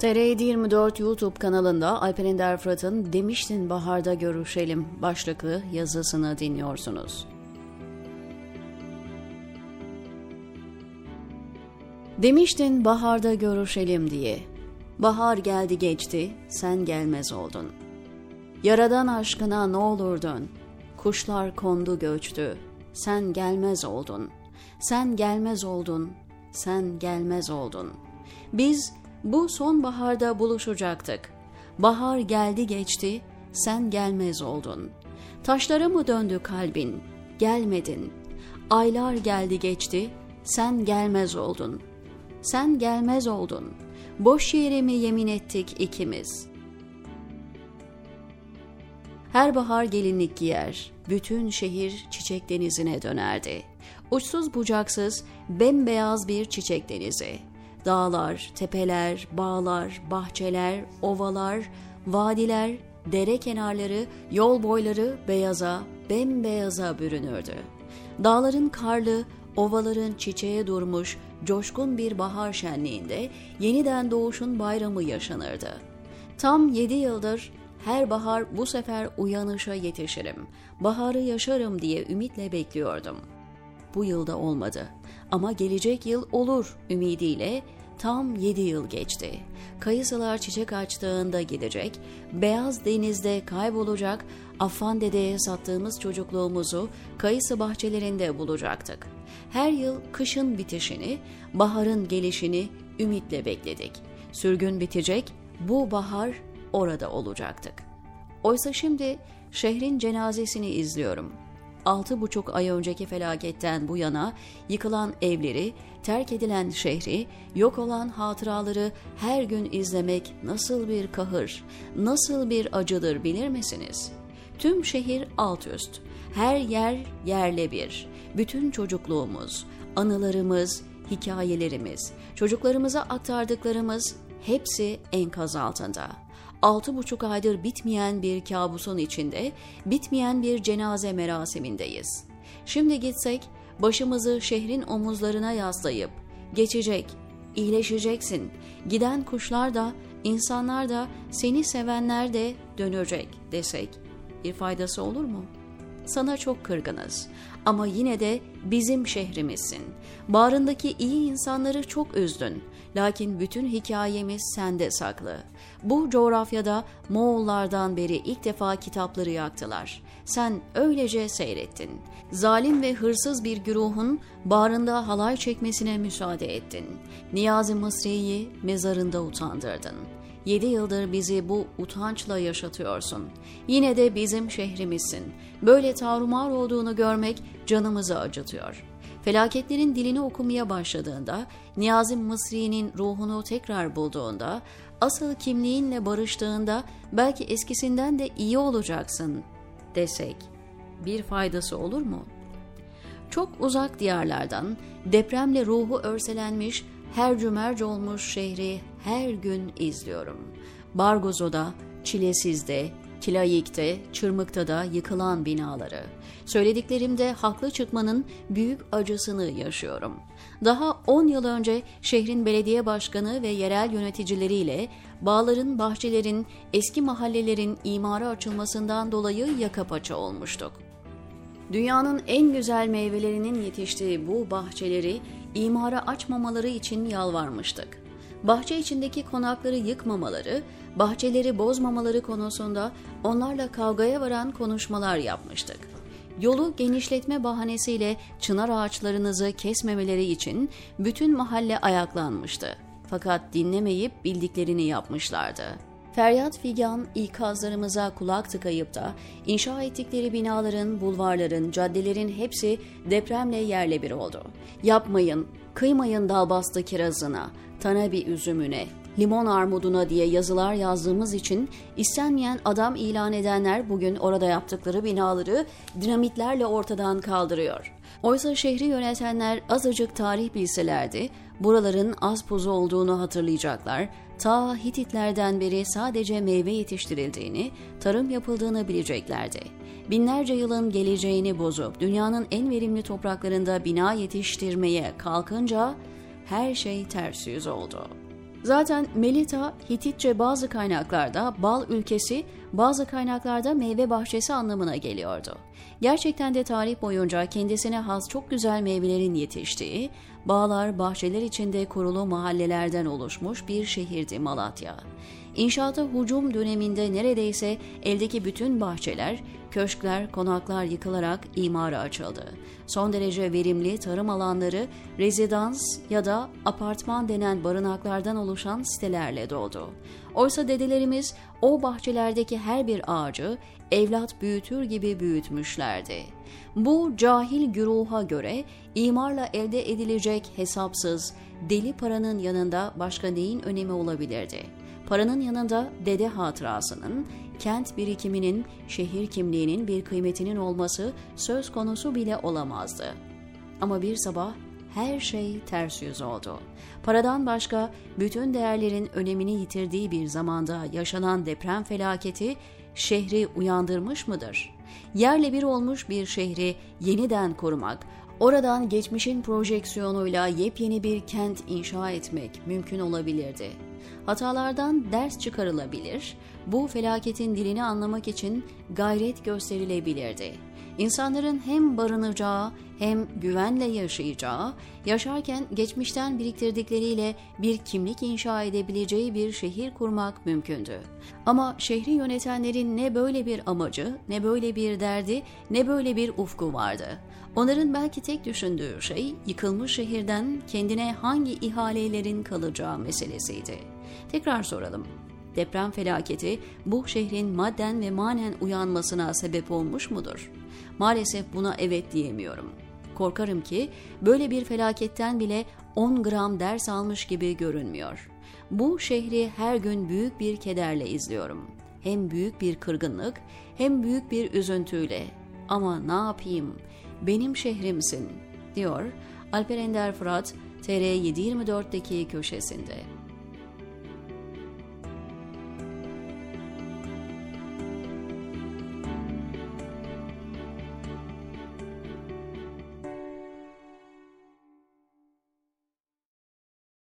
TR 24 YouTube kanalında Alper Ender Fırat'ın Demiştin Baharda Görüşelim başlıklı yazısını dinliyorsunuz. Demiştin baharda görüşelim diye. Bahar geldi geçti, sen gelmez oldun. Yaradan aşkına ne olur dön. Kuşlar kondu göçtü, sen gelmez oldun. Sen gelmez oldun, sen gelmez oldun. Biz bu sonbaharda buluşacaktık. Bahar geldi geçti, sen gelmez oldun. Taşlara mı döndü kalbin? Gelmedin. Aylar geldi geçti, sen gelmez oldun. Sen gelmez oldun. Boş yere mi yemin ettik ikimiz? Her bahar gelinlik giyer, bütün şehir çiçek denizine dönerdi. Uçsuz bucaksız, bembeyaz bir çiçek denizi.'' Dağlar, tepeler, bağlar, bahçeler, ovalar, vadiler, dere kenarları, yol boyları beyaza, bembeyaza bürünürdü. Dağların karlı, ovaların çiçeğe durmuş, coşkun bir bahar şenliğinde yeniden doğuşun bayramı yaşanırdı. Tam yedi yıldır her bahar bu sefer uyanışa yetişirim, baharı yaşarım diye ümitle bekliyordum.'' Bu yılda olmadı. Ama gelecek yıl olur ümidiyle tam 7 yıl geçti. Kayısılar çiçek açtığında gidecek, beyaz denizde kaybolacak, Affan dedeye sattığımız çocukluğumuzu kayısı bahçelerinde bulacaktık. Her yıl kışın bitişini, baharın gelişini ümitle bekledik. Sürgün bitecek, bu bahar orada olacaktık. Oysa şimdi şehrin cenazesini izliyorum.'' Altı buçuk ay önceki felaketten bu yana yıkılan evleri, terk edilen şehri, yok olan hatıraları her gün izlemek nasıl bir kahır, nasıl bir acıdır bilir misiniz? Tüm şehir alt üst, her yer yerle bir, bütün çocukluğumuz, anılarımız, hikayelerimiz, çocuklarımıza aktardıklarımız hepsi enkaz altında.'' altı buçuk aydır bitmeyen bir kabusun içinde, bitmeyen bir cenaze merasimindeyiz. Şimdi gitsek, başımızı şehrin omuzlarına yaslayıp, geçecek, iyileşeceksin, giden kuşlar da, insanlar da, seni sevenler de dönecek desek, bir faydası olur mu? Sana çok kırgınız ama yine de bizim şehrimizsin. Bağrındaki iyi insanları çok üzdün. Lakin bütün hikayemiz sende saklı. Bu coğrafyada Moğollardan beri ilk defa kitapları yaktılar. Sen öylece seyrettin. Zalim ve hırsız bir güruhun bağrında halay çekmesine müsaade ettin. Niyazi Mısri'yi mezarında utandırdın. Yedi yıldır bizi bu utançla yaşatıyorsun. Yine de bizim şehrimizsin. Böyle tarumar olduğunu görmek canımızı acıtıyor.'' Felaketlerin dilini okumaya başladığında, Niyazi Mısri'nin ruhunu tekrar bulduğunda, asıl kimliğinle barıştığında belki eskisinden de iyi olacaksın desek bir faydası olur mu? Çok uzak diyarlardan depremle ruhu örselenmiş, her cümerc olmuş şehri her gün izliyorum. Bargozo'da, Çilesiz'de, Kilayik'te, Çırmık'ta da yıkılan binaları. Söylediklerimde haklı çıkmanın büyük acısını yaşıyorum. Daha 10 yıl önce şehrin belediye başkanı ve yerel yöneticileriyle bağların, bahçelerin, eski mahallelerin imara açılmasından dolayı yaka paça olmuştuk. Dünyanın en güzel meyvelerinin yetiştiği bu bahçeleri imara açmamaları için yalvarmıştık bahçe içindeki konakları yıkmamaları, bahçeleri bozmamaları konusunda onlarla kavgaya varan konuşmalar yapmıştık. Yolu genişletme bahanesiyle çınar ağaçlarınızı kesmemeleri için bütün mahalle ayaklanmıştı. Fakat dinlemeyip bildiklerini yapmışlardı. Feryat figan ikazlarımıza kulak tıkayıp da inşa ettikleri binaların, bulvarların, caddelerin hepsi depremle yerle bir oldu. Yapmayın, kıymayın dalbastı kirazına, tanabi üzümüne, limon armuduna diye yazılar yazdığımız için istenmeyen adam ilan edenler bugün orada yaptıkları binaları dinamitlerle ortadan kaldırıyor. Oysa şehri yönetenler azıcık tarih bilselerdi, buraların az puzu olduğunu hatırlayacaklar, ta Hititlerden beri sadece meyve yetiştirildiğini, tarım yapıldığını bileceklerdi. Binlerce yılın geleceğini bozup dünyanın en verimli topraklarında bina yetiştirmeye kalkınca her şey ters yüz oldu. Zaten Melita Hititçe bazı kaynaklarda bal ülkesi, bazı kaynaklarda meyve bahçesi anlamına geliyordu. Gerçekten de tarih boyunca kendisine has çok güzel meyvelerin yetiştiği, bağlar, bahçeler içinde kurulu mahallelerden oluşmuş bir şehirdi Malatya. İnşaata hücum döneminde neredeyse eldeki bütün bahçeler, köşkler, konaklar yıkılarak imara açıldı. Son derece verimli tarım alanları rezidans ya da apartman denen barınaklardan oluşan sitelerle doldu. Oysa dedelerimiz o bahçelerdeki her bir ağacı evlat büyütür gibi büyütmüşlerdi. Bu cahil güruha göre imarla elde edilecek hesapsız, deli paranın yanında başka neyin önemi olabilirdi? Paranın yanında dede hatırasının, kent birikiminin, şehir kimliğinin bir kıymetinin olması söz konusu bile olamazdı. Ama bir sabah her şey ters yüz oldu. Paradan başka bütün değerlerin önemini yitirdiği bir zamanda yaşanan deprem felaketi şehri uyandırmış mıdır? Yerle bir olmuş bir şehri yeniden korumak, oradan geçmişin projeksiyonuyla yepyeni bir kent inşa etmek mümkün olabilirdi hatalardan ders çıkarılabilir, bu felaketin dilini anlamak için gayret gösterilebilirdi. İnsanların hem barınacağı hem güvenle yaşayacağı, yaşarken geçmişten biriktirdikleriyle bir kimlik inşa edebileceği bir şehir kurmak mümkündü. Ama şehri yönetenlerin ne böyle bir amacı, ne böyle bir derdi, ne böyle bir ufku vardı. Onların belki tek düşündüğü şey yıkılmış şehirden kendine hangi ihalelerin kalacağı meselesiydi. Tekrar soralım. Deprem felaketi bu şehrin madden ve manen uyanmasına sebep olmuş mudur? Maalesef buna evet diyemiyorum. Korkarım ki böyle bir felaketten bile 10 gram ders almış gibi görünmüyor. Bu şehri her gün büyük bir kederle izliyorum. Hem büyük bir kırgınlık hem büyük bir üzüntüyle. Ama ne yapayım? Benim şehrimsin, diyor Alper Ender Fırat TR724'deki köşesinde.